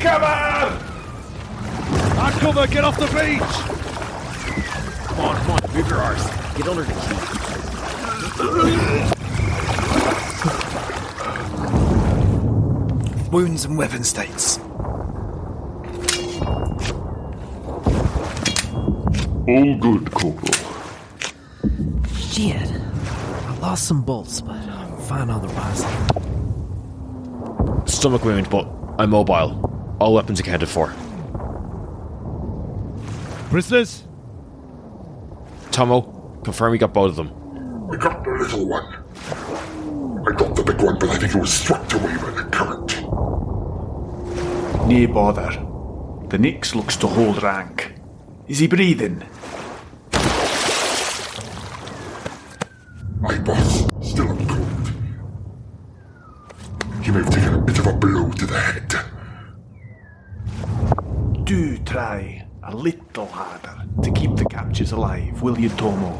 cover! Our cover, get off the beach! Come on, come on, move your arse. Get under the quay. Wounds and weapon states. All good, Corporal. Shit. I lost some bolts, but I'm fine otherwise. Stomach wound, but I'm mobile. All weapons accounted for. Prisoners? Tomo, confirm you got both of them. I got the little one. I got the big one, but I think it was swept away by the current. Nay bother. The Nix looks to hold rank. Is he breathing? My boss, still uncooled. He may have taken a bit of a blow to the head. Do try a little harder to keep the captures alive, will you, Tomo?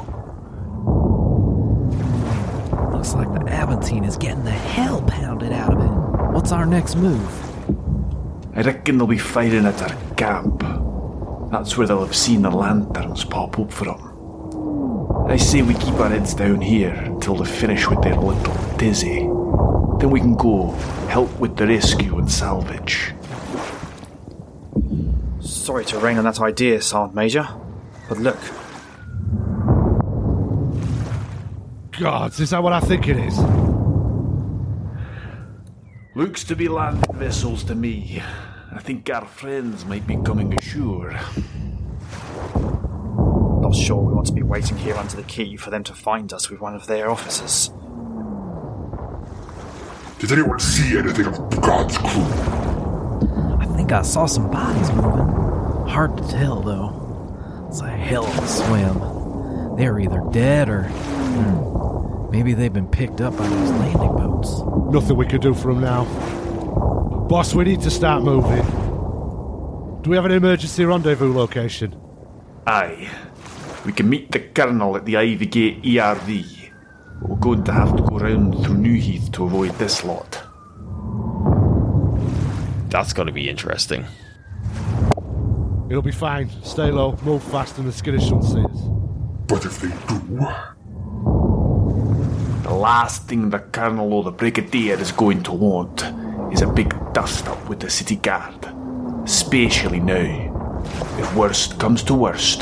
Looks like the Aventine is getting the hell pounded out of it. What's our next move? I reckon they'll be firing at our camp. That's where they'll have seen the lanterns pop up from. I say we keep our heads down here until they finish with their little dizzy. Then we can go help with the rescue and salvage. Sorry to rain on that idea, Sergeant Major. But look, Gods, is that what I think it is? Looks to be landing vessels to me. I think our friends might be coming ashore. not sure we want to be waiting here under the quay for them to find us with one of their officers. Did anyone see anything of God's crew? I think I saw some bodies moving. Hard to tell, though. It's a hell of a swim. They're either dead or. hmm, maybe they've been picked up by those landing boats. Nothing we could do for them now. Boss, we need to start moving. Do we have an emergency rendezvous location? Aye. We can meet the Colonel at the Ivy Gate ERV. We're going to have to go round through Newheath to avoid this lot. That's going to be interesting. It'll be fine. Stay low, move fast, and the skittish don't see us. But if they do, The last thing the Colonel or the Brigadier is going to want is a big dust up with the city guard. Especially now. If worst comes to worst.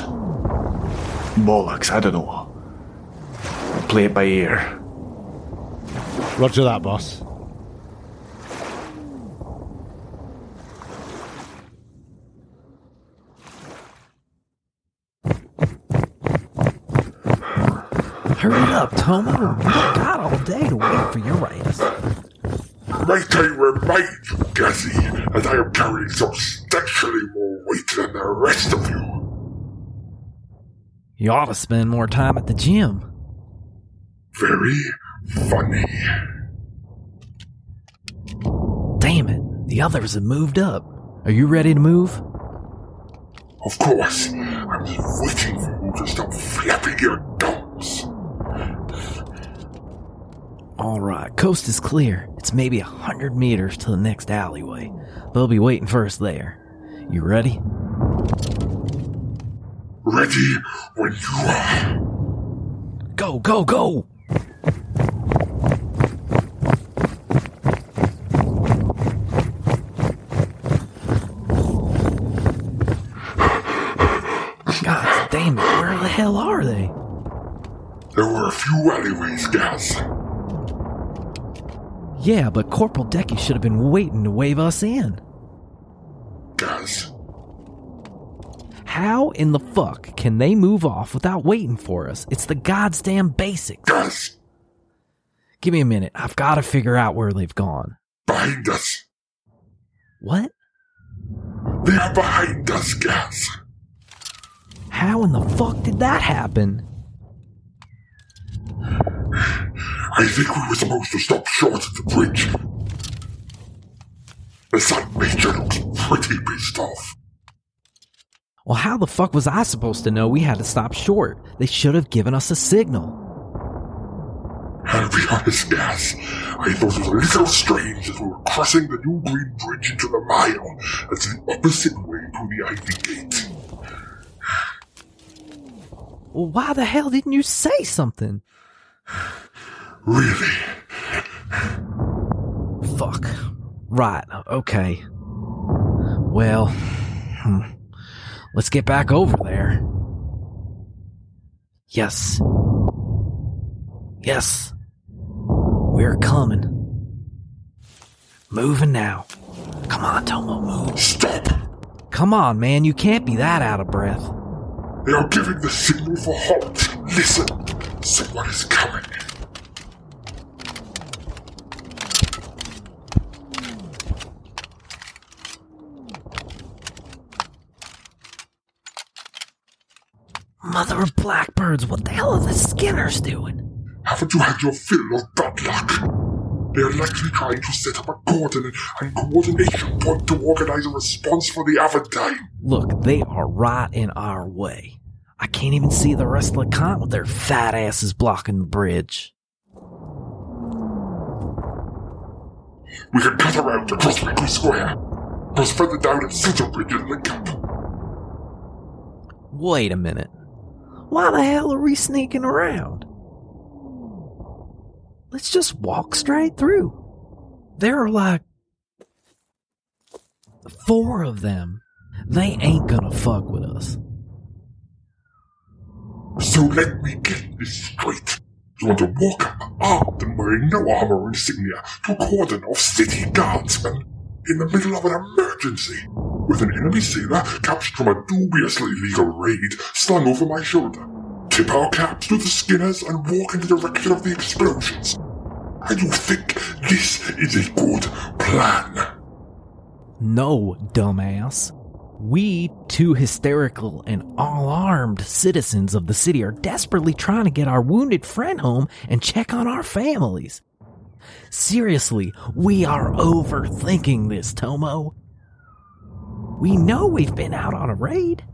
Bollocks, I don't know. We'll play it by ear. Roger that, boss. Hurry up, Tomo. We've got all day to wait for your ass. might I remind you, Gazzy, that I am carrying substantially more weight than the rest of you. You ought to spend more time at the gym. Very funny. Damn it. The others have moved up. Are you ready to move? Of course, I'm waiting for you to stop flapping your gums. All right, coast is clear. It's maybe a hundred meters to the next alleyway. They'll be waiting for us there. You ready? Ready when you are. Go, go, go! God damn it, where the hell are they? There were a few alleyways, Gaz. Yeah, but Corporal Decky should have been waiting to wave us in. Gaz, How in the fuck can they move off without waiting for us? It's the goddamn basics. Gaz, Give me a minute. I've got to figure out where they've gone. behind us. What? They are behind us, Gaz. How in the fuck did that happen? I think we were supposed to stop short at the bridge. The Sun Major looks pretty pissed off. Well, how the fuck was I supposed to know we had to stop short? They should have given us a signal. I'll be honest, Gaz. I thought it was a little strange as we were crossing the New Green Bridge into the mile as the opposite way to the Ivy Gate. Well, why the hell didn't you say something? Really? Fuck. Right, okay. Well, hmm. let's get back over there. Yes. Yes. We're coming. Moving now. Come on, Tomo, move. Stop! Come on, man, you can't be that out of breath. They are giving the signal for halt. Listen, someone is coming. Mother of blackbirds, what the hell are the Skinners doing? Haven't you had your fill of bad luck? They are likely trying to set up a coordinate and coordination point to organize a response for the Aventine. Look, they are right in our way. I can't even see the rest of the con with their fat asses blocking the bridge. We can cut around across Weekly Square. Cross further down at Center Bridge and link up. Wait a minute. Why the hell are we sneaking around? Let's just walk straight through. There are like four of them. They ain't gonna fuck with us. So let me get this straight. You want to walk up armed and wearing no armor or insignia to a cordon of city guardsmen in the middle of an emergency with an enemy sailor captured from a dubiously legal raid slung over my shoulder. Tip our caps to the Skinners and walk in the direction of the explosions. And you think this is a good plan? No, dumbass. We, two hysterical and all armed citizens of the city, are desperately trying to get our wounded friend home and check on our families. Seriously, we are overthinking this, Tomo. We know we've been out on a raid,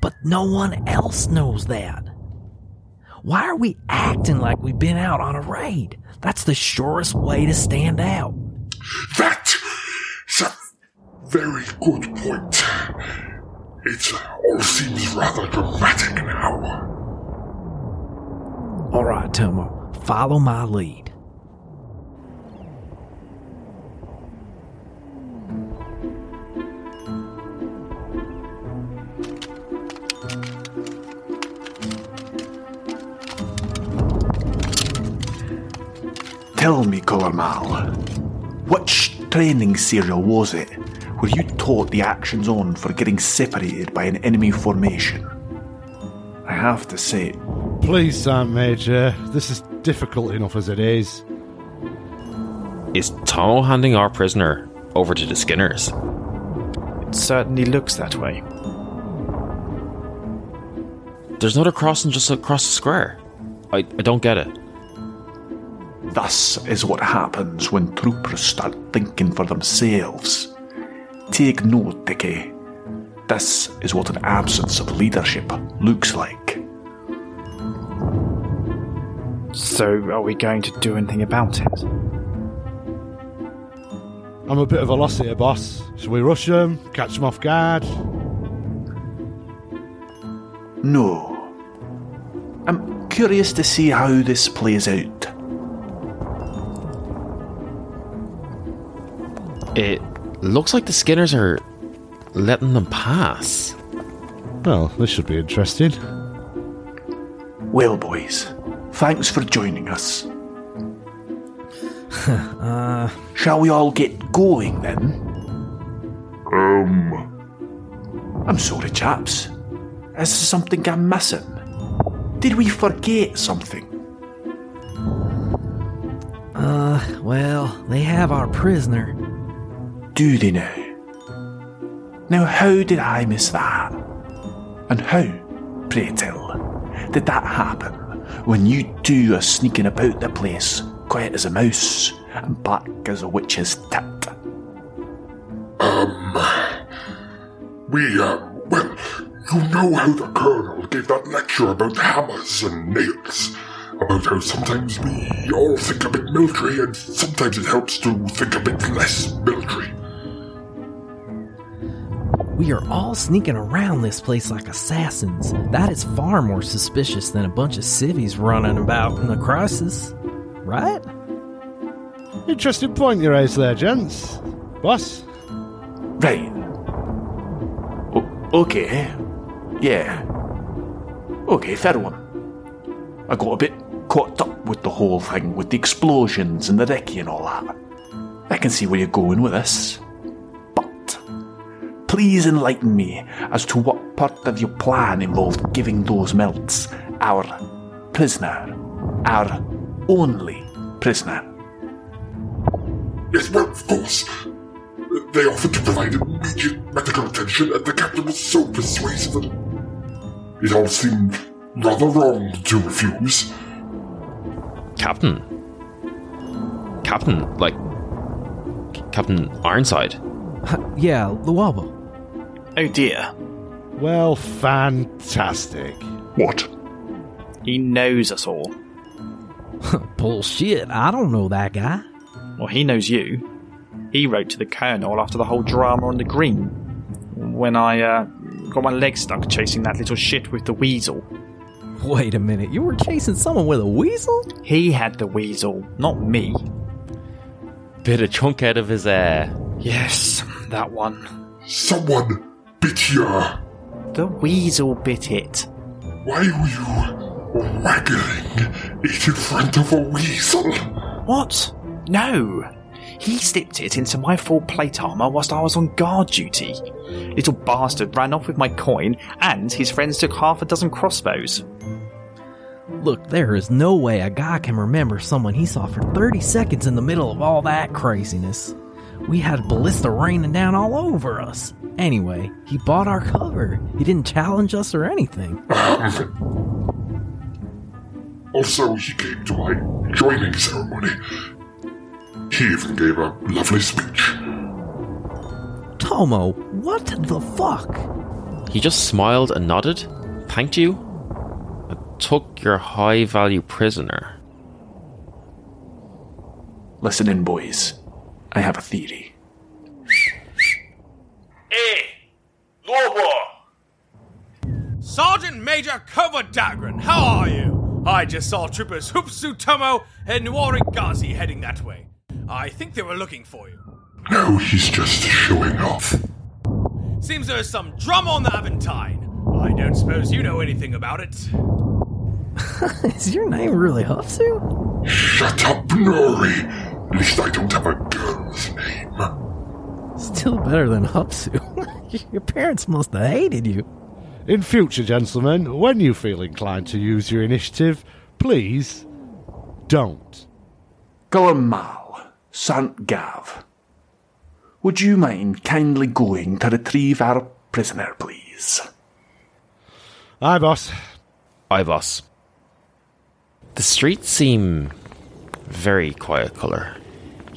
but no one else knows that. Why are we acting like we've been out on a raid? That's the surest way to stand out. That is a very good point. It all seems rather dramatic now. All right, Tomo, follow my lead. Tell me, Colormal, which training serial was it where you taught the actions on for getting separated by an enemy formation? I have to say, Please, Sergeant Major. This is difficult enough as it is. Is Tomo handing our prisoner over to the Skinners? It certainly looks that way. There's another crossing just across the square. I, I don't get it. This is what happens when troopers start thinking for themselves. Take note, Dickie. This is what an absence of leadership looks like. So, are we going to do anything about it? I'm a bit of a loss here, boss. Shall we rush them? Catch them off guard? No. I'm curious to see how this plays out. It looks like the Skinners are letting them pass. Well, this should be interesting. Well, boys, thanks for joining us. Uh, Shall we all get going then? Um, I'm sorry, chaps. Is there something I'm missing? Did we forget something? uh, well, they have our prisoner. Do they now? Now, how did I miss that? And how, pray tell, did that happen when you two are sneaking about the place, quiet as a mouse and black as a witch's tit? Um, we, uh, well, you know how the Colonel gave that lecture about hammers and nails. about how sometimes we all think a bit military and sometimes it helps to think a bit less military. We are all sneaking around this place like assassins. That is far more suspicious than a bunch of civvies running about in the crisis. Right? Interesting point you raised there, gents. Boss? Right. O- okay. Yeah. Okay, fair one. I got a bit caught up with the whole thing, with the explosions and the recce and all that. I can see where you're going with this. But please enlighten me as to what part of your plan involved giving those melts our prisoner, our only prisoner. Yes, well, of course. They offered to provide immediate medical attention, and the captain was so persuasive that it all seemed rather wrong to refuse. Captain. Captain, like Captain Ironside. Yeah, Luobo. Oh dear. Well, fantastic. What? He knows us all. Bullshit. I don't know that guy. Well, he knows you. He wrote to the colonel after the whole drama on the green. When I uh, got my leg stuck chasing that little shit with the weasel. Wait a minute. You were chasing someone with a weasel? He had the weasel, not me. Bit a chunk out of his uh Yes, that one. Someone bit you. The weasel bit it. Why were you waggling it in front of a weasel? What? No. He slipped it into my full plate armor whilst I was on guard duty. Little bastard ran off with my coin, and his friends took half a dozen crossbows. Look, there is no way a guy can remember someone he saw for 30 seconds in the middle of all that craziness. We had ballista raining down all over us. Anyway, he bought our cover. He didn't challenge us or anything. Also, he came to my joining ceremony. He even gave a lovely speech. Tomo, what the fuck? He just smiled and nodded, thanked you, and took your high value prisoner. Listen in, boys. I have a theory. Hey, Luobo! Sergeant Major Kova Dagrun, how are you? I just saw troopers Hupsu Tomo and Nuori Gazi heading that way. I think they were looking for you. No, he's just showing off. Seems there's some drama on the Aventine. I don't suppose you know anything about it. Is your name really Hupsu? Shut up, Nori. At least I don't have a girl's name. Still better than Hupsu. your parents must have hated you. In future, gentlemen, when you feel inclined to use your initiative, please don't. Gulamal, Sant Gav. Would you mind kindly going to retrieve our prisoner, please? Aye, boss. Aye, boss. The streets seem very quiet colour.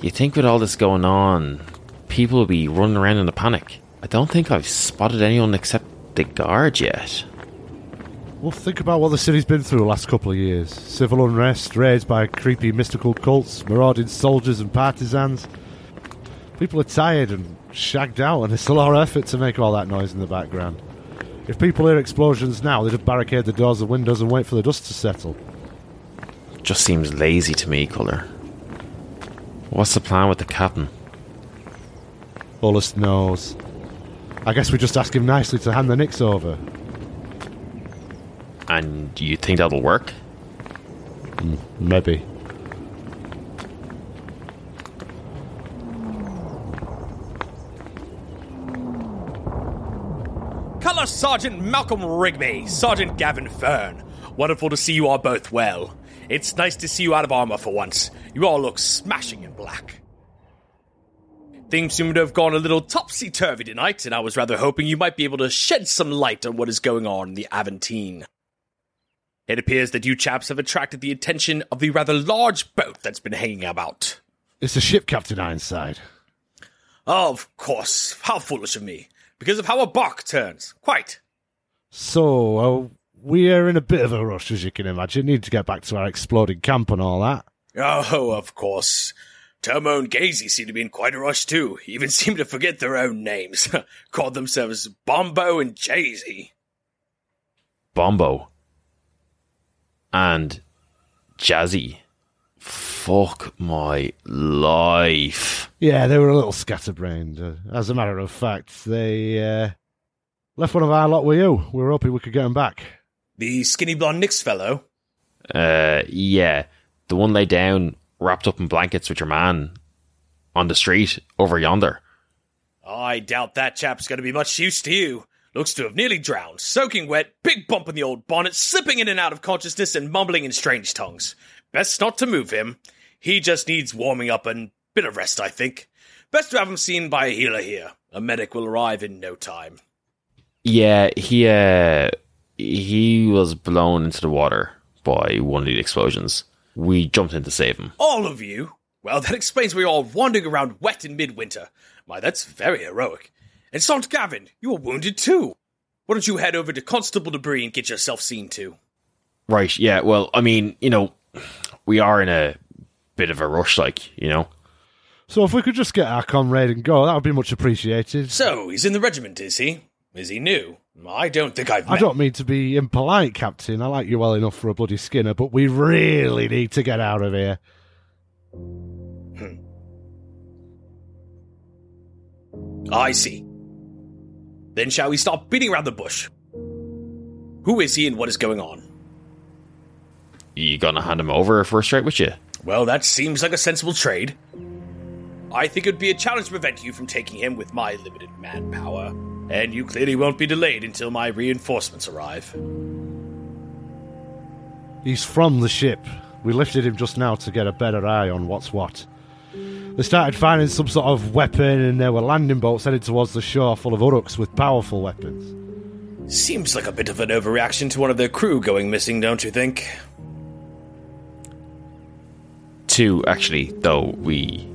You think with all this going on, people will be running around in a panic. I don't think I've spotted anyone except the guard yet. Well, think about what the city's been through the last couple of years civil unrest, raids by creepy mystical cults, marauding soldiers and partisans. People are tired and shagged out, and it's a lot of effort to make all that noise in the background. If people hear explosions now, they just barricade the doors and windows and wait for the dust to settle. Just seems lazy to me, colour. What's the plan with the captain? Ullust knows. I guess we just ask him nicely to hand the Nix over. And you think that'll work? Hmm, maybe. Colour Sergeant Malcolm Rigby, Sergeant Gavin Fern. Wonderful to see you are both well. It's nice to see you out of armour for once. You all look smashing in black. Things seem to have gone a little topsy turvy tonight, and I was rather hoping you might be able to shed some light on what is going on in the Aventine. It appears that you chaps have attracted the attention of the rather large boat that's been hanging about. It's a ship, Captain Ironside. Of course, how foolish of me. Because of how a bark turns. Quite. So, uh, we're in a bit of a rush, as you can imagine. Need to get back to our exploding camp and all that. Oh, of course. Tomo and Gazy seem to be in quite a rush too. Even seem to forget their own names. Called themselves Bombo and Jay-Z. Bombo. And Jazzy. Fuck my life. Yeah, they were a little scatterbrained. Uh, as a matter of fact, they uh, left one of our lot with you. We were hoping we could get them back. The skinny blonde Nix fellow. Uh, yeah. The one lay down, wrapped up in blankets with your man on the street over yonder. I doubt that chap's going to be much use to you. Looks to have nearly drowned, soaking wet, big bump in the old bonnet, slipping in and out of consciousness and mumbling in strange tongues. Best not to move him. He just needs warming up and bit of rest, I think. Best to have him seen by a healer here. A medic will arrive in no time. Yeah, he uh he was blown into the water by one of the explosions. We jumped in to save him. All of you? Well, that explains why you're all wandering around wet in midwinter. My, that's very heroic. And Sant Gavin, you were wounded too. Why don't you head over to Constable Debris and get yourself seen to? Right, yeah, well, I mean, you know, we are in a bit of a rush, like, you know. So if we could just get our comrade and go, that would be much appreciated. So, he's in the regiment, is he? Is he new? I don't think I've I met don't mean to be impolite, Captain. I like you well enough for a bloody Skinner, but we really need to get out of here. I see. Then shall we stop beating around the bush? Who is he and what is going on? You gonna hand him over if we're straight with you? Well, that seems like a sensible trade. I think it would be a challenge to prevent you from taking him with my limited manpower, and you clearly won't be delayed until my reinforcements arrive. He's from the ship. We lifted him just now to get a better eye on what's what. They started finding some sort of weapon, and there were landing boats headed towards the shore full of Uruks with powerful weapons. Seems like a bit of an overreaction to one of their crew going missing, don't you think? Two, actually, though we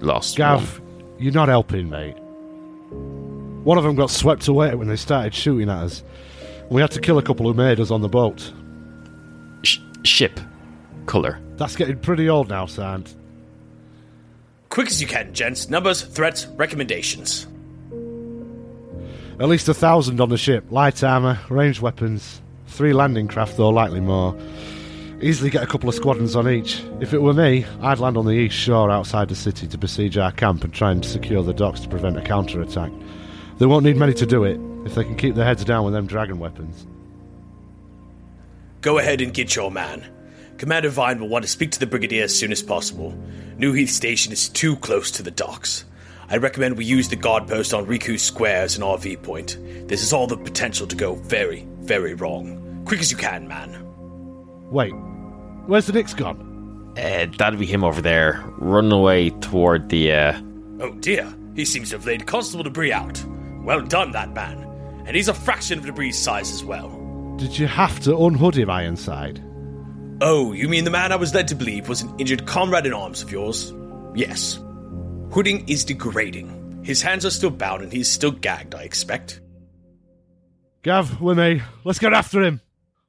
lost. Gav, you're not helping, mate. One of them got swept away when they started shooting at us. We had to kill a couple who made us on the boat. Sh- ship color. That's getting pretty old now, Sand. Quick as you can, gents. Numbers, threats, recommendations. At least a thousand on the ship. Light armour, ranged weapons, three landing craft, though likely more. Easily get a couple of squadrons on each. If it were me, I'd land on the east shore outside the city to besiege our camp and try and secure the docks to prevent a counter-attack. They won't need many to do it, if they can keep their heads down with them dragon weapons. Go ahead and get your man. Commander Vine will want to speak to the Brigadier as soon as possible. New Heath Station is too close to the docks. I recommend we use the guard post on Riku Square as an RV point. This has all the potential to go very, very wrong. Quick as you can, man. Wait, where's the Nix gone? Uh, that'd be him over there, running away toward the. Uh, Oh dear, he seems to have laid Constable Debris out. Well done, that man. And he's a fraction of Debris' size as well. Did you have to unhood him, Ironside? Oh, you mean the man I was led to believe was an injured comrade in arms of yours? Yes. Hooding is degrading. His hands are still bound and he's still gagged, I expect. Gav, with me. Let's get after him.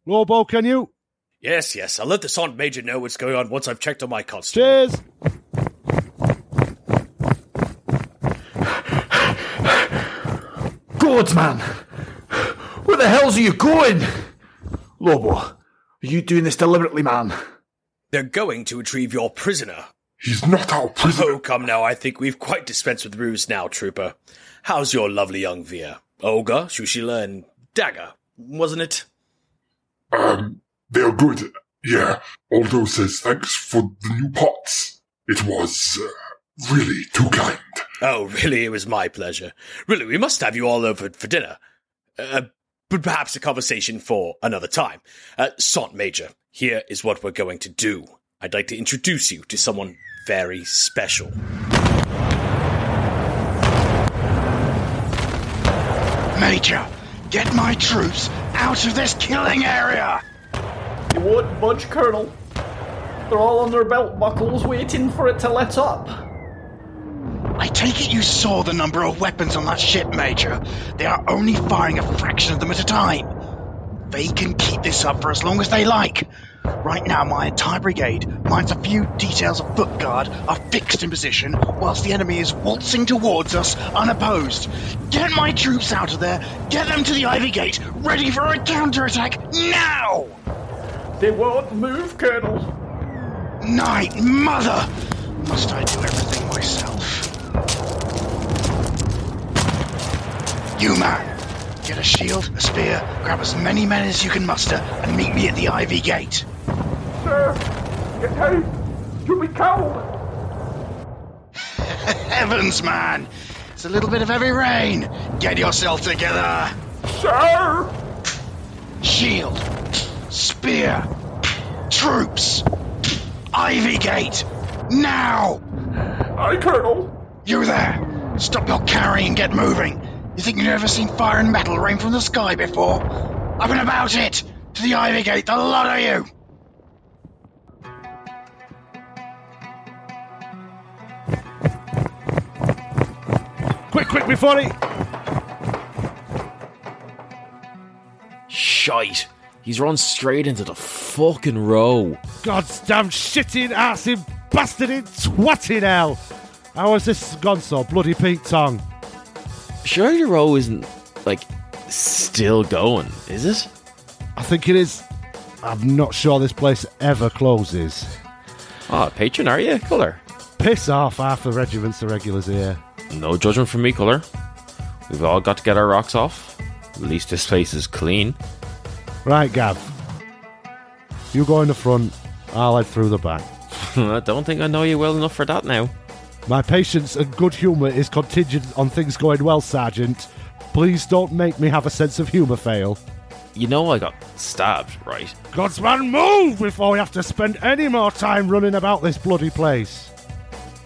Luobo, can you? Yes, yes, I'll let the Sergeant Major know what's going on once I've checked on my constable. Cheers! Gods, man! Where the hell's are you going? Luobo, are you doing this deliberately, man? They're going to retrieve your prisoner. He's not our prisoner. Oh, come now, I think we've quite dispensed with ruse now, trooper. How's your lovely young Veer? Olga, Shushila, and Dagger, wasn't it? Um, they're good. Yeah. Aldo says thanks for the new pots. It was uh, really too kind. Oh, really, it was my pleasure. Really, we must have you all over for dinner. Uh, but perhaps a conversation for another time. Uh, Sant Major, here is what we're going to do. I'd like to introduce you to someone very special. Major, get my troops out of this killing area! Won't budge, Colonel. They're all on their belt buckles waiting for it to let up. I take it you saw the number of weapons on that ship, Major. They are only firing a fraction of them at a time. They can keep this up for as long as they like. Right now, my entire brigade, minus a few details of foot guard, are fixed in position whilst the enemy is waltzing towards us unopposed. Get my troops out of there, get them to the Ivy Gate, ready for a counterattack now! They won't move, Colonel. Night, mother! Must I do everything myself? You man, get a shield, a spear, grab as many men as you can muster, and meet me at the Ivy Gate. Sir, get out. You'll be cold. Heavens, man! It's a little bit of heavy rain. Get yourself together. Sir! Shield, spear, troops, Ivy Gate, now! Aye, Colonel. You there! Stop your carrying and get moving! You think you've never seen fire and metal rain from the sky before? Up and about it! To the Ivy Gate, the lot of you! Quick, quick, before he. Shite. He's run straight into the fucking row. God's damn shitting, assing, bastarding, twatting hell! How has this gone so, bloody Pete Tong? Sure, the row isn't, like, still going, is it? I think it is. I'm not sure this place ever closes. Ah, patron, are you, Colour? Piss off half the regiments the regulars here. No judgment from me, Colour. We've all got to get our rocks off. At least this place is clean. Right, Gav. You go in the front, I'll head through the back. I don't think I know you well enough for that now. My patience and good humour is contingent on things going well, Sergeant. Please don't make me have a sense of humour fail. You know I got stabbed, right? Godsman, move before we have to spend any more time running about this bloody place.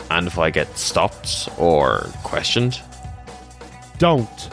And if I get stopped or questioned, Don't.